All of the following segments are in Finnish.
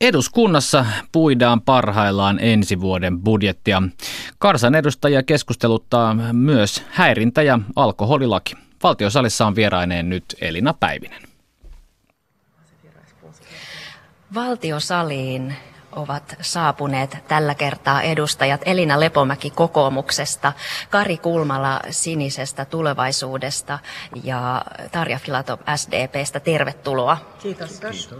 Eduskunnassa puidaan parhaillaan ensi vuoden budjettia. Karsan edustajia keskusteluttaa myös häirintä ja alkoholilaki. Valtiosalissa on vieraineen nyt Elina Päivinen. Valtiosaliin ovat saapuneet tällä kertaa edustajat Elina Lepomäki kokoomuksesta, Kari Kulmala sinisestä tulevaisuudesta ja Tarja Filatov SDPstä. Tervetuloa. Kiitos. Kiitos.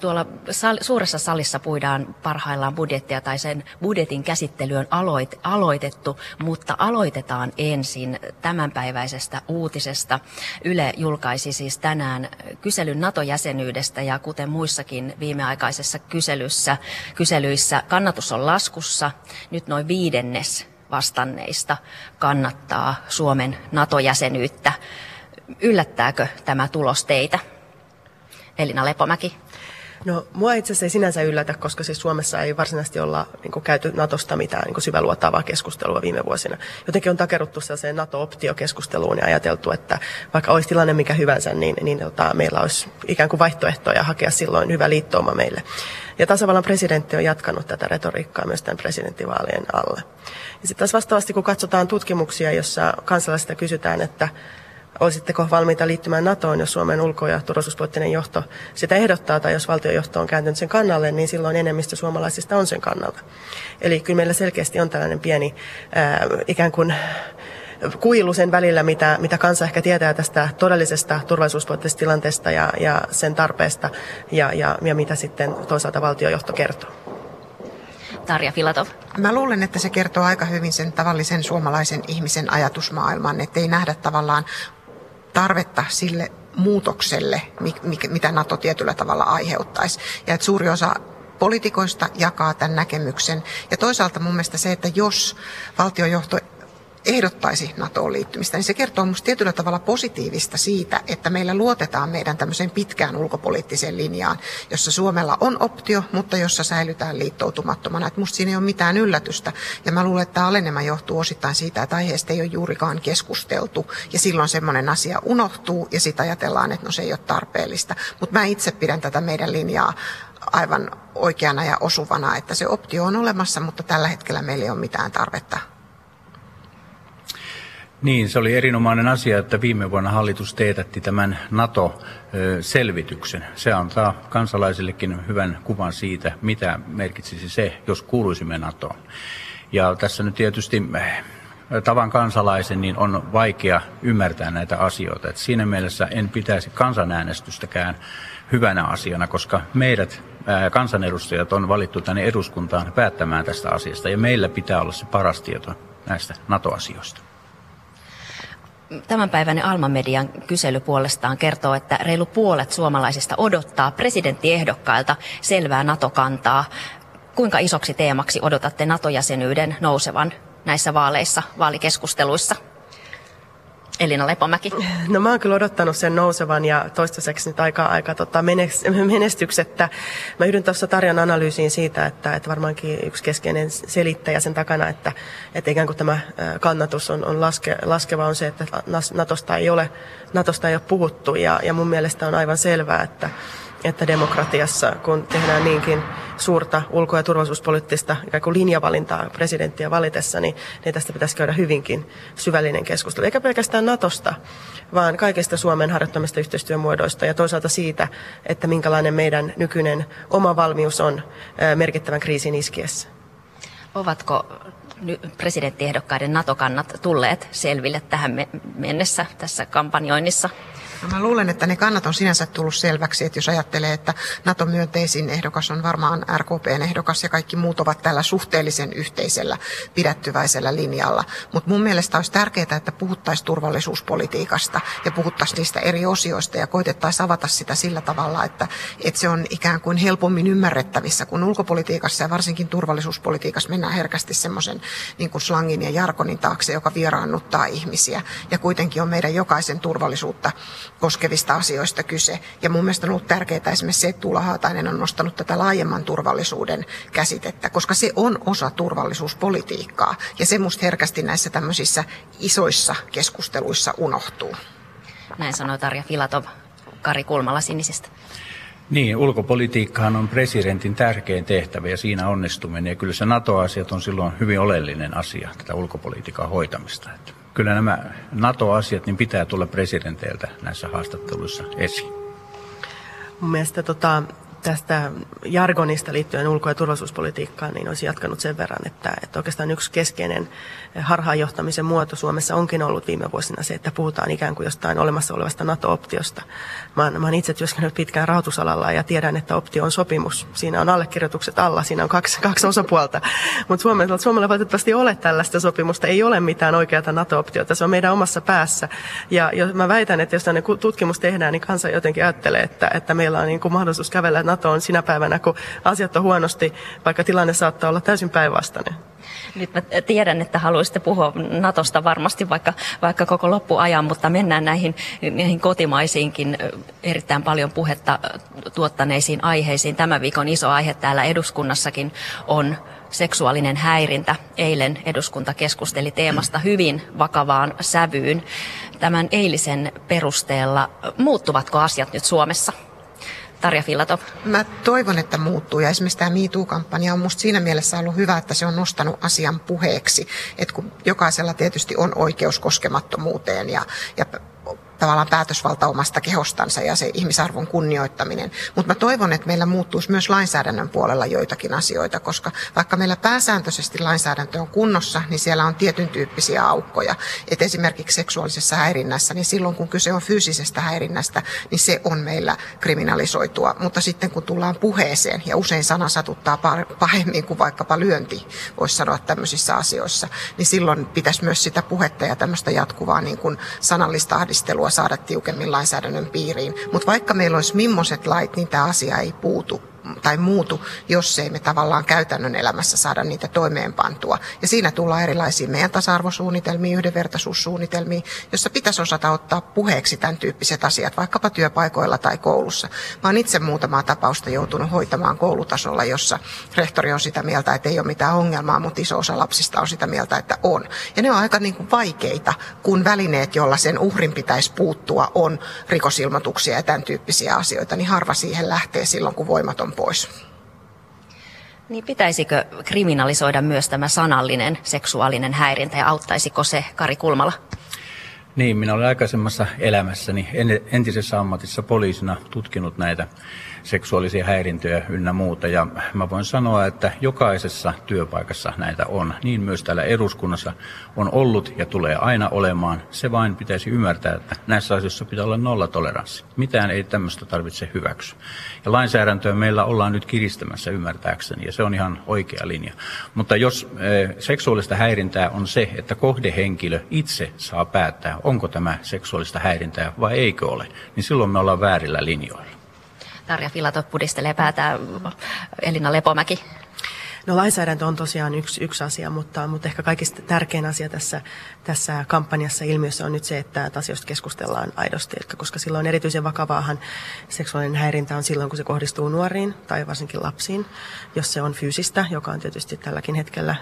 Tuolla sal- suuressa salissa puidaan parhaillaan budjettia tai sen budjetin käsittely on aloit- aloitettu, mutta aloitetaan ensin tämänpäiväisestä uutisesta. Yle julkaisi siis tänään kyselyn NATO-jäsenyydestä ja kuten muissakin viimeaikaisessa kyselyssä, kyselyissä kannatus on laskussa. Nyt noin viidennes vastanneista kannattaa Suomen NATO-jäsenyyttä. Yllättääkö tämä tulos teitä? Elina Lepomäki. No mua itse asiassa ei sinänsä yllätä, koska siis Suomessa ei varsinaisesti olla niin kuin, käyty Natosta mitään niin syväluotaavaa keskustelua viime vuosina. Jotenkin on takeruttu sellaiseen NATO-optiokeskusteluun ja ajateltu, että vaikka olisi tilanne mikä hyvänsä, niin, niin tota, meillä olisi ikään kuin vaihtoehtoja hakea silloin hyvä liittouma meille. Ja tasavallan presidentti on jatkanut tätä retoriikkaa myös tämän presidenttivaalien alle. Ja sitten taas vastaavasti, kun katsotaan tutkimuksia, jossa kansalaisista kysytään, että Olisitteko valmiita liittymään NATOon, jos Suomen ulko- ja turvallisuuspoliittinen johto sitä ehdottaa, tai jos valtiojohto on kääntynyt sen kannalle, niin silloin enemmistö suomalaisista on sen kannalta. Eli kyllä meillä selkeästi on tällainen pieni ää, ikään kuin kuilu sen välillä, mitä, mitä kansa ehkä tietää tästä todellisesta turvallisuuspoliittisesta tilanteesta ja, ja sen tarpeesta, ja, ja, ja mitä sitten toisaalta valtiojohto kertoo. Tarja Filatov? Mä luulen, että se kertoo aika hyvin sen tavallisen suomalaisen ihmisen ajatusmaailman, ettei nähdä tavallaan tarvetta sille muutokselle, mitä NATO tietyllä tavalla aiheuttaisi. Ja että suuri osa poliitikoista jakaa tämän näkemyksen. Ja toisaalta mun mielestä se, että jos valtiojohto ehdottaisi NATOon liittymistä, niin se kertoo minusta tietyllä tavalla positiivista siitä, että meillä luotetaan meidän tämmöiseen pitkään ulkopoliittiseen linjaan, jossa Suomella on optio, mutta jossa säilytään liittoutumattomana. Että musta siinä ei ole mitään yllätystä. Ja mä luulen, että tämä alenema johtuu osittain siitä, että aiheesta ei ole juurikaan keskusteltu. Ja silloin semmoinen asia unohtuu ja sitten ajatellaan, että no se ei ole tarpeellista. Mutta mä itse pidän tätä meidän linjaa aivan oikeana ja osuvana, että se optio on olemassa, mutta tällä hetkellä meillä ei ole mitään tarvetta niin, se oli erinomainen asia, että viime vuonna hallitus teetätti tämän NATO-selvityksen. Se antaa kansalaisillekin hyvän kuvan siitä, mitä merkitsisi se, jos kuuluisimme NATOon. Ja tässä nyt tietysti eh, tavan kansalaisen niin on vaikea ymmärtää näitä asioita. Et siinä mielessä en pitäisi kansanäänestystäkään hyvänä asiana, koska meidät eh, kansanedustajat on valittu tänne eduskuntaan päättämään tästä asiasta ja meillä pitää olla se paras tieto näistä NATO-asioista. Tämänpäiväinen Alma-median kysely puolestaan kertoo, että reilu puolet suomalaisista odottaa presidenttiehdokkailta selvää NATO-kantaa. Kuinka isoksi teemaksi odotatte NATO-jäsenyyden nousevan näissä vaaleissa, vaalikeskusteluissa? Elina Lepomäki? No mä oon kyllä odottanut sen nousevan ja toistaiseksi nyt aika, aika tota menestyksettä. Mä yhdyn tuossa Tarjan analyysiin siitä, että, että varmaankin yksi keskeinen selittäjä sen takana, että, että ikään kuin tämä kannatus on, on laske, laskeva on se, että Natosta ei ole, Natosta ei ole puhuttu ja, ja mun mielestä on aivan selvää, että että demokratiassa, kun tehdään niinkin suurta ulko- ja turvallisuuspoliittista kuin linjavalintaa presidenttiä valitessa, niin, niin tästä pitäisi käydä hyvinkin syvällinen keskustelu. Eikä pelkästään Natosta, vaan kaikista Suomen harjoittamista yhteistyömuodoista ja toisaalta siitä, että minkälainen meidän nykyinen oma valmius on merkittävän kriisin iskiessä. Ovatko presidenttiehdokkaiden NATO-kannat tulleet selville tähän mennessä tässä kampanjoinnissa? No mä luulen, että ne kannat on sinänsä tullut selväksi, että jos ajattelee, että NATO-myönteisin ehdokas on varmaan RKPn ehdokas ja kaikki muut ovat tällä suhteellisen yhteisellä pidättyväisellä linjalla. Mutta mun mielestä olisi tärkeää, että puhuttaisiin turvallisuuspolitiikasta ja puhuttaisiin niistä eri osioista ja koitettaisiin avata sitä sillä tavalla, että, että se on ikään kuin helpommin ymmärrettävissä, kun ulkopolitiikassa ja varsinkin turvallisuuspolitiikassa mennään herkästi semmoisen niin kuin slangin ja jarkonin taakse, joka vieraannuttaa ihmisiä ja kuitenkin on meidän jokaisen turvallisuutta koskevista asioista kyse. Ja mun mielestä on ollut tärkeää esimerkiksi se, että Tuula Haatainen on nostanut tätä laajemman turvallisuuden käsitettä, koska se on osa turvallisuuspolitiikkaa. Ja se musta herkästi näissä tämmöisissä isoissa keskusteluissa unohtuu. Näin sanoi Tarja Filatov Kari Kulmala Sinisistä. Niin, ulkopolitiikkahan on presidentin tärkein tehtävä ja siinä onnistuminen. Ja kyllä se NATO-asiat on silloin hyvin oleellinen asia, tätä ulkopolitiikan hoitamista. Että kyllä nämä NATO-asiat niin pitää tulla presidenteiltä näissä haastatteluissa esiin. Mun mielestä tota, tästä jargonista liittyen ulko- ja turvallisuuspolitiikkaan, niin olisi jatkanut sen verran, että, että oikeastaan yksi keskeinen harhaanjohtamisen muoto Suomessa onkin ollut viime vuosina se, että puhutaan ikään kuin jostain olemassa olevasta NATO-optiosta. Mä mä oon itse työskennellyt pitkään rahoitusalalla ja tiedän, että optio on sopimus. Siinä on allekirjoitukset alla, siinä on kaksi, kaksi osapuolta. Mutta Suomella, Suomella valitettavasti ole tällaista sopimusta, ei ole mitään oikeata NATO-optiota, se on meidän omassa päässä. Ja jos mä väitän, että jos tutkimus tehdään, niin kansa jotenkin ajattelee, että, että meillä on niin kuin mahdollisuus kävellä NATOon sinä päivänä, kun asiat on huonosti, vaikka tilanne saattaa olla täysin päinvastainen. Nyt mä tiedän, että haluaisitte puhua Natosta varmasti vaikka, vaikka koko loppuajan, mutta mennään näihin, näihin kotimaisiinkin erittäin paljon puhetta tuottaneisiin aiheisiin. Tämän viikon iso aihe täällä eduskunnassakin on seksuaalinen häirintä. Eilen eduskunta keskusteli teemasta hyvin vakavaan sävyyn. Tämän eilisen perusteella muuttuvatko asiat nyt Suomessa? Tarja Filatov? Mä toivon, että muuttuu ja esimerkiksi tämä MeToo-kampanja on musta siinä mielessä ollut hyvä, että se on nostanut asian puheeksi, että kun jokaisella tietysti on oikeus koskemattomuuteen ja, ja tavallaan päätösvalta omasta kehostansa ja se ihmisarvon kunnioittaminen. Mutta mä toivon, että meillä muuttuisi myös lainsäädännön puolella joitakin asioita, koska vaikka meillä pääsääntöisesti lainsäädäntö on kunnossa, niin siellä on tietyn tyyppisiä aukkoja. Et esimerkiksi seksuaalisessa häirinnässä, niin silloin kun kyse on fyysisestä häirinnästä, niin se on meillä kriminalisoitua. Mutta sitten kun tullaan puheeseen, ja usein sana satuttaa pahemmin kuin vaikkapa lyönti, voisi sanoa tämmöisissä asioissa, niin silloin pitäisi myös sitä puhetta ja tämmöistä jatkuvaa niin kuin sanallista ahdistelua saada tiukemmin lainsäädännön piiriin. Mutta vaikka meillä olisi millaiset lait, niin tämä asia ei puutu tai muutu, jos ei me tavallaan käytännön elämässä saada niitä toimeenpantua. Ja siinä tullaan erilaisiin meidän tasa-arvosuunnitelmiin, yhdenvertaisuussuunnitelmiin, jossa pitäisi osata ottaa puheeksi tämän tyyppiset asiat, vaikkapa työpaikoilla tai koulussa. Mä oon itse muutamaa tapausta joutunut hoitamaan koulutasolla, jossa rehtori on sitä mieltä, että ei ole mitään ongelmaa, mutta iso osa lapsista on sitä mieltä, että on. Ja ne on aika niin kuin vaikeita, kun välineet, joilla sen uhrin pitäisi puuttua, on rikosilmoituksia ja tämän tyyppisiä asioita, niin harva siihen lähtee silloin, kun voimat on pois. Niin pitäisikö kriminalisoida myös tämä sanallinen seksuaalinen häirintä ja auttaisiko se Kari Kulmala? Niin, minä olen aikaisemmassa elämässäni entisessä ammatissa poliisina tutkinut näitä seksuaalisia häirintöjä ynnä muuta. Ja mä voin sanoa, että jokaisessa työpaikassa näitä on. Niin myös täällä eduskunnassa on ollut ja tulee aina olemaan. Se vain pitäisi ymmärtää, että näissä asioissa pitää olla nollatoleranssi. Mitään ei tämmöistä tarvitse hyväksyä. Ja lainsäädäntöä meillä ollaan nyt kiristämässä ymmärtääkseni ja se on ihan oikea linja. Mutta jos e, seksuaalista häirintää on se, että kohdehenkilö itse saa päättää, onko tämä seksuaalista häirintää vai eikö ole, niin silloin me ollaan väärillä linjoilla. Tarja Filatov pudistelee päätä Elina Lepomäki. No lainsäädäntö on tosiaan yksi, yksi asia, mutta, mutta ehkä kaikista tärkein asia tässä, tässä kampanjassa ilmiössä on nyt se, että asioista keskustellaan aidosti, koska silloin erityisen vakavaahan seksuaalinen häirintä on silloin, kun se kohdistuu nuoriin tai varsinkin lapsiin, jos se on fyysistä, joka on tietysti tälläkin hetkellä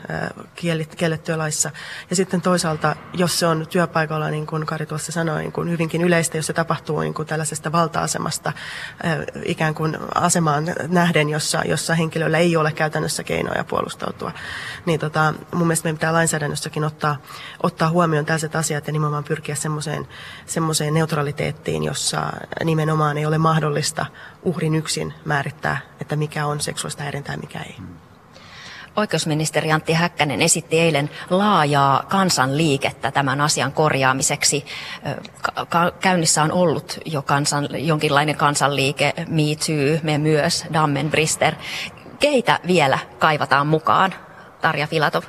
kiellettyä laissa. Ja sitten toisaalta, jos se on työpaikalla, niin kuin Kari tuossa sanoi, niin kuin hyvinkin yleistä, jos se tapahtuu niin kuin tällaisesta valta-asemasta ikään kuin asemaan nähden, jossa, jossa henkilöllä ei ole käytännössä keinoa keinoja puolustautua. Niin tota, mun mielestä meidän pitää lainsäädännössäkin ottaa, ottaa huomioon tällaiset asiat ja nimenomaan pyrkiä semmoiseen, semmoiseen neutraliteettiin, jossa nimenomaan ei ole mahdollista uhrin yksin määrittää, että mikä on seksuaalista häirintää ja mikä ei. Oikeusministeri Antti Häkkänen esitti eilen laajaa kansanliikettä tämän asian korjaamiseksi. käynnissä on ollut jo kansan, jonkinlainen kansanliike, Me Too, me myös, Dammenbrister keitä vielä kaivataan mukaan? Tarja Filatov.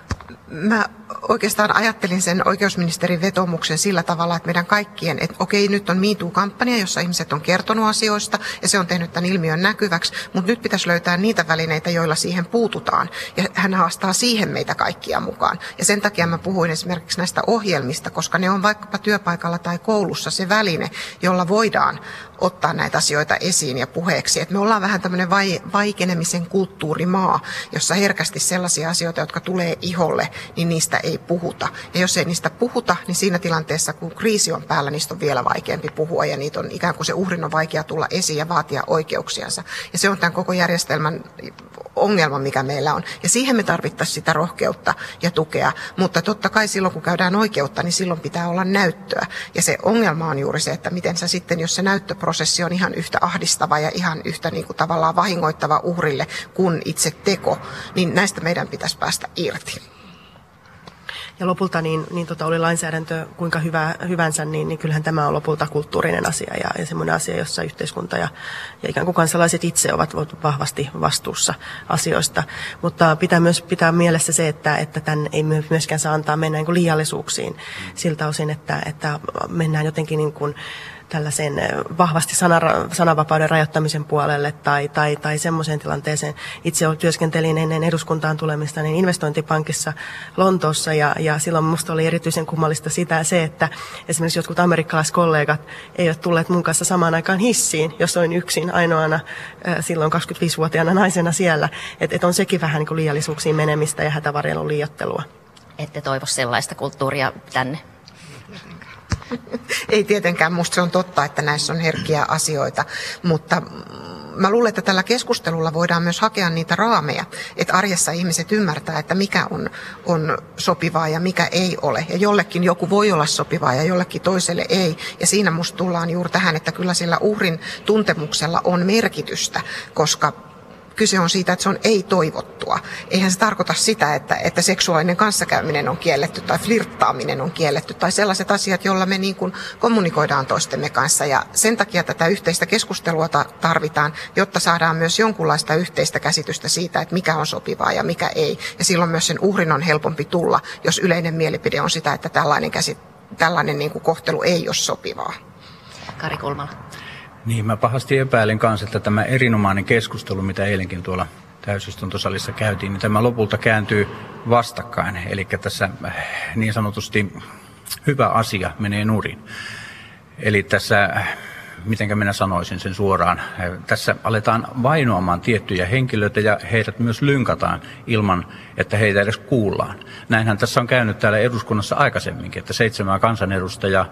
Mä oikeastaan ajattelin sen oikeusministerin vetomuksen sillä tavalla, että meidän kaikkien, että okei, nyt on MeToo-kampanja, jossa ihmiset on kertonut asioista ja se on tehnyt tämän ilmiön näkyväksi, mutta nyt pitäisi löytää niitä välineitä, joilla siihen puututaan. Ja hän haastaa siihen meitä kaikkia mukaan. Ja sen takia mä puhuin esimerkiksi näistä ohjelmista, koska ne on vaikkapa työpaikalla tai koulussa se väline, jolla voidaan ottaa näitä asioita esiin ja puheeksi. Et me ollaan vähän tämmöinen vai, vaikenemisen kulttuurimaa, jossa herkästi sellaisia asioita, jotka tulee iholle, niin niistä ei puhuta. Ja jos ei niistä puhuta, niin siinä tilanteessa, kun kriisi on päällä, niistä on vielä vaikeampi puhua ja niitä on ikään kuin se uhrin on vaikea tulla esiin ja vaatia oikeuksiansa. Ja se on tämän koko järjestelmän ongelma, mikä meillä on. Ja siihen me tarvittaisiin sitä rohkeutta ja tukea. Mutta totta kai silloin, kun käydään oikeutta, niin silloin pitää olla näyttöä. Ja se ongelma on juuri se, että miten sä sitten, jos se näyttöprosessi on ihan yhtä ahdistava ja ihan yhtä niin kuin tavallaan vahingoittava uhrille kuin itse teko, niin näistä meidän pitäisi päästä irti. Ja lopulta niin, niin tota, oli lainsäädäntö kuinka hyvä, hyvänsä, niin, niin kyllähän tämä on lopulta kulttuurinen asia ja, ja semmoinen asia, jossa yhteiskunta ja, ja ikään kuin kansalaiset itse ovat vahvasti vastuussa asioista. Mutta pitää myös pitää mielessä se, että, että tämän ei myöskään saa antaa mennä niin kuin liiallisuuksiin siltä osin, että, että mennään jotenkin niin kuin, tällaisen vahvasti sananvapauden rajoittamisen puolelle tai, tai, tai semmoiseen tilanteeseen. Itse työskentelin ennen eduskuntaan tulemista niin investointipankissa Lontoossa ja, ja silloin minusta oli erityisen kummallista sitä se, että esimerkiksi jotkut amerikkalaiskollegat eivät tulleet mun kanssa samaan aikaan hissiin, jos olin yksin ainoana silloin 25-vuotiaana naisena siellä. Että et on sekin vähän niin kuin liiallisuuksiin menemistä ja hätävarjelun liiottelua. Ette toivo sellaista kulttuuria tänne? Ei tietenkään, musta se on totta, että näissä on herkkiä asioita, mutta mä luulen, että tällä keskustelulla voidaan myös hakea niitä raameja, että arjessa ihmiset ymmärtää, että mikä on, on sopivaa ja mikä ei ole. Ja jollekin joku voi olla sopivaa ja jollekin toiselle ei. Ja siinä musta tullaan juuri tähän, että kyllä sillä uhrin tuntemuksella on merkitystä, koska kyse on siitä, että se on ei-toivottua. Eihän se tarkoita sitä, että, että seksuaalinen kanssakäyminen on kielletty tai flirttaaminen on kielletty tai sellaiset asiat, joilla me niin kuin kommunikoidaan toistemme kanssa. Ja sen takia tätä yhteistä keskustelua tarvitaan, jotta saadaan myös jonkunlaista yhteistä käsitystä siitä, että mikä on sopivaa ja mikä ei. Ja silloin myös sen uhrin on helpompi tulla, jos yleinen mielipide on sitä, että tällainen, käsit, tällainen niin kuin kohtelu ei ole sopivaa. Kari Kulmala. Niin, mä pahasti epäilen kanssa, että tämä erinomainen keskustelu, mitä eilenkin tuolla täysistuntosalissa käytiin, niin tämä lopulta kääntyy vastakkain. Eli tässä äh, niin sanotusti hyvä asia menee nurin. Eli tässä miten minä sanoisin sen suoraan, tässä aletaan vainoamaan tiettyjä henkilöitä ja heidät myös lynkataan ilman, että heitä edes kuullaan. Näinhän tässä on käynyt täällä eduskunnassa aikaisemminkin, että seitsemää kansanedustajaa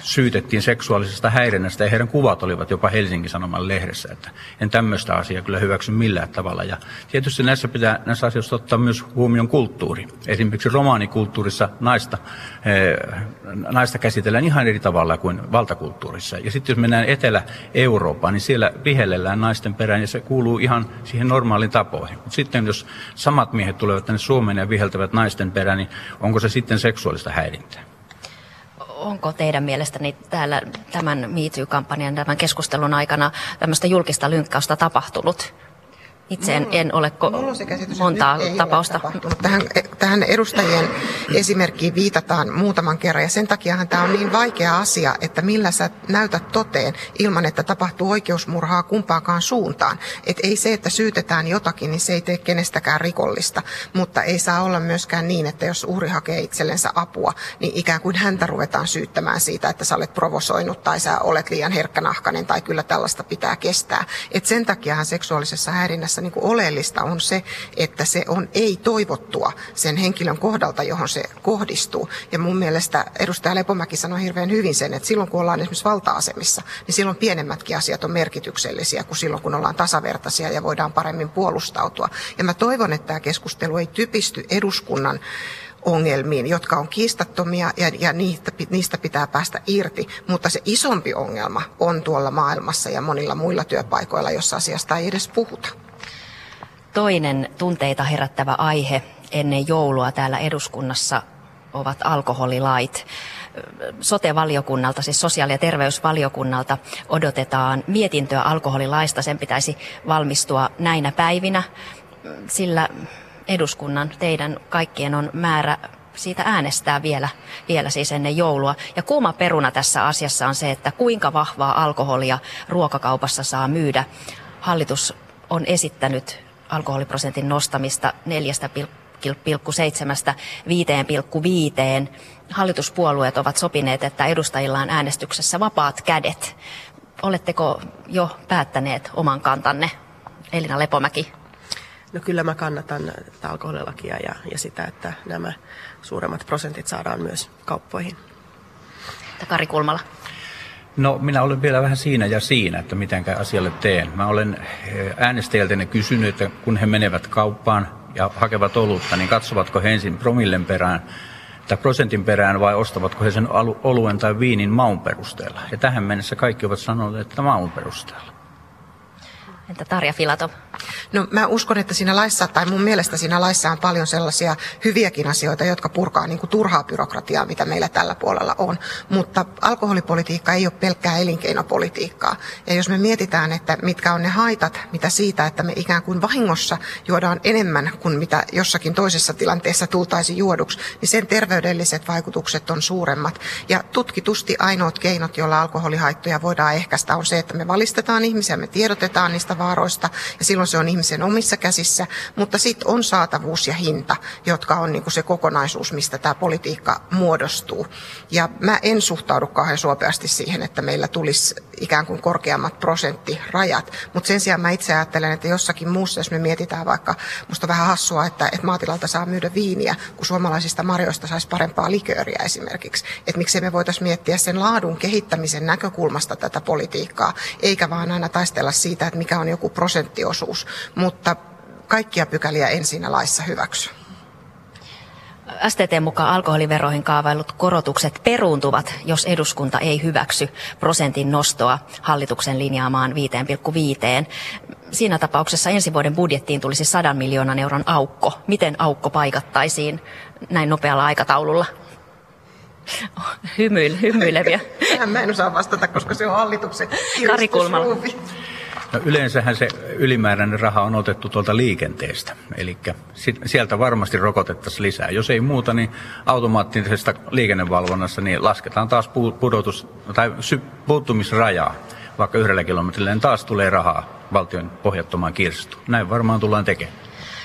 syytettiin seksuaalisesta häirinnästä ja heidän kuvat olivat jopa Helsingin Sanoman lehdessä. Että en tämmöistä asiaa kyllä hyväksy millään tavalla. Ja tietysti näissä pitää näissä asioissa ottaa myös huomioon kulttuuri. Esimerkiksi romaanikulttuurissa naista, naista käsitellään ihan eri tavalla kuin valtakulttuurissa. Ja sitten jos mennään Etelä-Eurooppaan, niin siellä vihellellään naisten perään ja se kuuluu ihan siihen normaaliin tapoihin. Mutta sitten jos samat miehet tulevat tänne Suomeen ja viheltävät naisten perään, niin onko se sitten seksuaalista häirintää? Onko teidän mielestäni täällä tämän MeToo-kampanjan, tämän keskustelun aikana tämmöistä julkista lynkkausta tapahtunut? Itse en, en ole ko- käsitys, montaa tapausta. Tähän, tähän edustajien esimerkkiin viitataan muutaman kerran ja sen takiahan tämä on niin vaikea asia, että millä sä näytät toteen ilman, että tapahtuu oikeusmurhaa kumpaakaan suuntaan. Et ei se, että syytetään jotakin, niin se ei tee kenestäkään rikollista, mutta ei saa olla myöskään niin, että jos uhri hakee itsellensä apua, niin ikään kuin häntä ruvetaan syyttämään siitä, että sä olet provosoinut tai sä olet liian herkkänahkainen tai kyllä tällaista pitää kestää. Et sen takiahan seksuaalisessa häirinnässä tässä niin kuin oleellista on se, että se on ei-toivottua sen henkilön kohdalta, johon se kohdistuu. Ja mun mielestä edustaja Lepomäki sanoi hirveän hyvin sen, että silloin kun ollaan esimerkiksi valta-asemissa, niin silloin pienemmätkin asiat on merkityksellisiä kuin silloin kun ollaan tasavertaisia ja voidaan paremmin puolustautua. Ja mä toivon, että tämä keskustelu ei typisty eduskunnan ongelmiin, jotka on kiistattomia ja, ja niistä, niistä pitää päästä irti. Mutta se isompi ongelma on tuolla maailmassa ja monilla muilla työpaikoilla, jossa asiasta ei edes puhuta. Toinen tunteita herättävä aihe ennen joulua täällä eduskunnassa ovat alkoholilait. Sote-valiokunnalta, siis sosiaali- ja terveysvaliokunnalta odotetaan mietintöä alkoholilaista. Sen pitäisi valmistua näinä päivinä, sillä eduskunnan, teidän kaikkien on määrä siitä äänestää vielä, vielä siis ennen joulua. Ja kuuma peruna tässä asiassa on se, että kuinka vahvaa alkoholia ruokakaupassa saa myydä. Hallitus on esittänyt alkoholiprosentin nostamista 4,7 5,5. Hallituspuolueet ovat sopineet, että edustajilla on äänestyksessä vapaat kädet. oletteko jo päättäneet oman kantanne? Elina Lepomäki. No kyllä mä kannatan alkoholilakia ja, ja sitä, että nämä suuremmat prosentit saadaan myös kauppoihin. Kari Kulmala. No minä olen vielä vähän siinä ja siinä, että miten asialle teen. Mä olen eh, äänestäjiltä kysynyt, että kun he menevät kauppaan ja hakevat olutta, niin katsovatko he ensin promillen perään tai prosentin perään vai ostavatko he sen oluen tai viinin maun perusteella. Ja tähän mennessä kaikki ovat sanoneet, että maun perusteella. Entä Tarja Filatov? No mä uskon, että siinä laissa, tai mun mielestä siinä laissa on paljon sellaisia hyviäkin asioita, jotka purkaa niin kuin turhaa byrokratiaa, mitä meillä tällä puolella on. Mutta alkoholipolitiikka ei ole pelkkää elinkeinopolitiikkaa. Ja jos me mietitään, että mitkä on ne haitat, mitä siitä, että me ikään kuin vahingossa juodaan enemmän kuin mitä jossakin toisessa tilanteessa tultaisi juoduksi, niin sen terveydelliset vaikutukset on suuremmat. Ja tutkitusti ainoat keinot, joilla alkoholihaittoja voidaan ehkäistä, on se, että me valistetaan ihmisiä, me tiedotetaan niistä vaaroista, ja silloin se on ihmisen omissa käsissä, mutta sitten on saatavuus ja hinta, jotka on niin kuin se kokonaisuus, mistä tämä politiikka muodostuu. Ja mä en suhtaudu kauhean suopeasti siihen, että meillä tulisi ikään kuin korkeammat prosenttirajat, mutta sen sijaan mä itse ajattelen, että jossakin muussa, jos me mietitään vaikka, musta vähän hassua, että, että maatilalta saa myydä viiniä, kun suomalaisista marjoista saisi parempaa likööriä esimerkiksi. Että miksei me voitaisiin miettiä sen laadun kehittämisen näkökulmasta tätä politiikkaa, eikä vaan aina taistella siitä, että mikä on joku prosenttiosuus mutta kaikkia pykäliä en siinä laissa hyväksy. STT mukaan alkoholiveroihin kaavailut korotukset peruuntuvat, jos eduskunta ei hyväksy prosentin nostoa hallituksen linjaamaan 5,5. Siinä tapauksessa ensi vuoden budjettiin tulisi 100 miljoonan euron aukko. Miten aukko paikattaisiin näin nopealla aikataululla? Hymyil, hymyileviä. Tähän mä en osaa vastata, koska se on hallituksen Kari Kulmala. No yleensähän se ylimääräinen raha on otettu tuolta liikenteestä, eli sieltä varmasti rokotettaisiin lisää. Jos ei muuta, niin automaattisesta liikennevalvonnassa niin lasketaan taas pudotus, tai puuttumisrajaa, vaikka yhdellä kilometrillä, niin taas tulee rahaa valtion pohjattomaan kirstuun. Näin varmaan tullaan tekemään.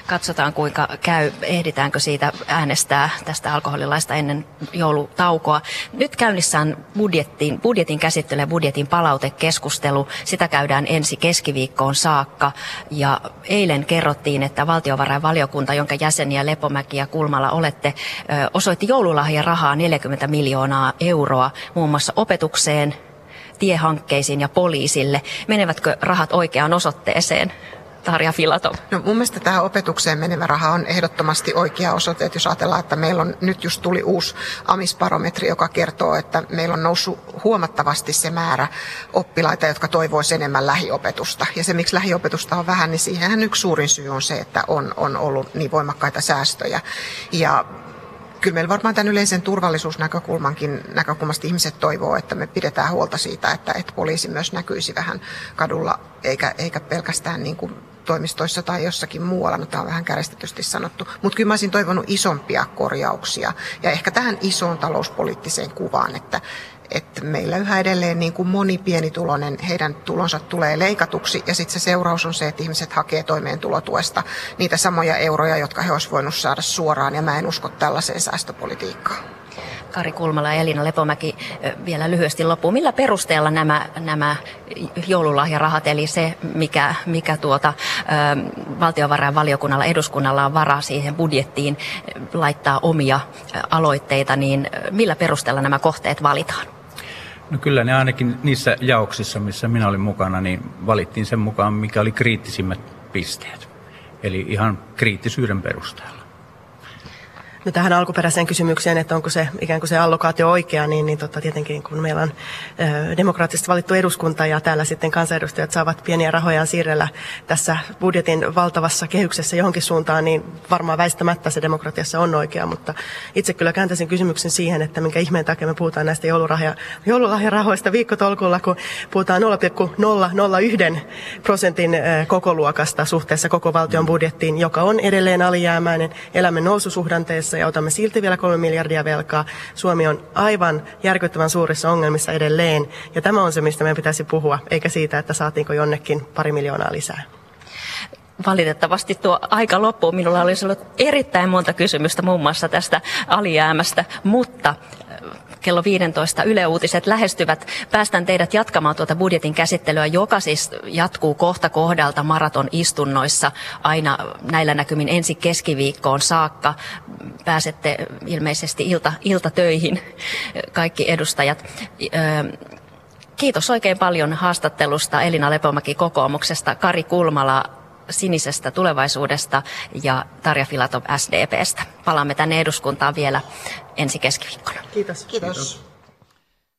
Katsotaan kuinka käy, ehditäänkö siitä äänestää tästä alkoholilaista ennen joulutaukoa. Nyt käynnissä on budjettin, budjetin käsittely ja budjetin palautekeskustelu. Sitä käydään ensi keskiviikkoon saakka. Ja eilen kerrottiin, että valtiovarainvaliokunta, jonka jäseniä Lepomäki ja Kulmala olette, osoitti joululahjan rahaa 40 miljoonaa euroa muun muassa opetukseen, tiehankkeisiin ja poliisille. Menevätkö rahat oikeaan osoitteeseen? Tarja Filatov? No mun mielestä tämä opetukseen menevä raha on ehdottomasti oikea osoite, että jos ajatellaan, että meillä on, nyt just tuli uusi amisparometri, joka kertoo, että meillä on noussut huomattavasti se määrä oppilaita, jotka toivoisivat enemmän lähiopetusta. Ja se, miksi lähiopetusta on vähän, niin siihenhän yksi suurin syy on se, että on, on ollut niin voimakkaita säästöjä. Ja kyllä meillä varmaan tämän yleisen turvallisuusnäkökulmankin näkökulmasta ihmiset toivoo, että me pidetään huolta siitä, että, että poliisi myös näkyisi vähän kadulla, eikä, eikä pelkästään niin kuin toimistoissa tai jossakin muualla, no tämä on vähän kärjestetysti sanottu, mutta kyllä mä olisin toivonut isompia korjauksia. Ja ehkä tähän isoon talouspoliittiseen kuvaan, että, että meillä yhä edelleen niin kuin moni pienituloinen, heidän tulonsa tulee leikatuksi. Ja sitten se seuraus on se, että ihmiset hakee toimeentulotuesta niitä samoja euroja, jotka he olisivat voineet saada suoraan. Ja mä en usko tällaiseen säästöpolitiikkaan. Kari Kulmala ja Elina Lepomäki vielä lyhyesti loppuun. Millä perusteella nämä, nämä joululahjarahat, eli se, mikä, mikä tuota, valtiovarainvaliokunnalla, eduskunnalla on varaa siihen budjettiin laittaa omia aloitteita, niin millä perusteella nämä kohteet valitaan? No kyllä ne ainakin niissä jaoksissa, missä minä olin mukana, niin valittiin sen mukaan, mikä oli kriittisimmät pisteet. Eli ihan kriittisyyden perusteella. No tähän alkuperäiseen kysymykseen, että onko se ikään kuin se allokaatio oikea, niin, niin tota, tietenkin kun meillä on ö, demokraattisesti valittu eduskunta ja täällä sitten kansanedustajat saavat pieniä rahojaan siirrellä tässä budjetin valtavassa kehyksessä johonkin suuntaan, niin varmaan väistämättä se demokratiassa on oikea, mutta itse kyllä kääntäisin kysymyksen siihen, että minkä ihmeen takia me puhutaan näistä joulurahja, joululahjarahoista viikkotolkulla, kun puhutaan 0,001 prosentin kokoluokasta suhteessa koko valtion budjettiin, joka on edelleen alijäämäinen, elämme noususuhdanteessa, velkakriisissä ja otamme silti vielä kolme miljardia velkaa. Suomi on aivan järkyttävän suurissa ongelmissa edelleen. Ja tämä on se, mistä meidän pitäisi puhua, eikä siitä, että saatiinko jonnekin pari miljoonaa lisää. Valitettavasti tuo aika loppuu. Minulla olisi ollut erittäin monta kysymystä muun muassa tästä alijäämästä, mutta kello 15 Yle Uutiset lähestyvät. Päästän teidät jatkamaan tuota budjetin käsittelyä, joka siis jatkuu kohta kohdalta maraton istunnoissa aina näillä näkymin ensi keskiviikkoon saakka. Pääsette ilmeisesti ilta, iltatöihin kaikki edustajat. Kiitos oikein paljon haastattelusta Elina Lepomäki kokoomuksesta, Kari Kulmala sinisestä tulevaisuudesta ja Tarja Filatov SDPstä. Palaamme tänne eduskuntaan vielä ensi keskiviikkona. Kiitos. Kiitos. Kiitos.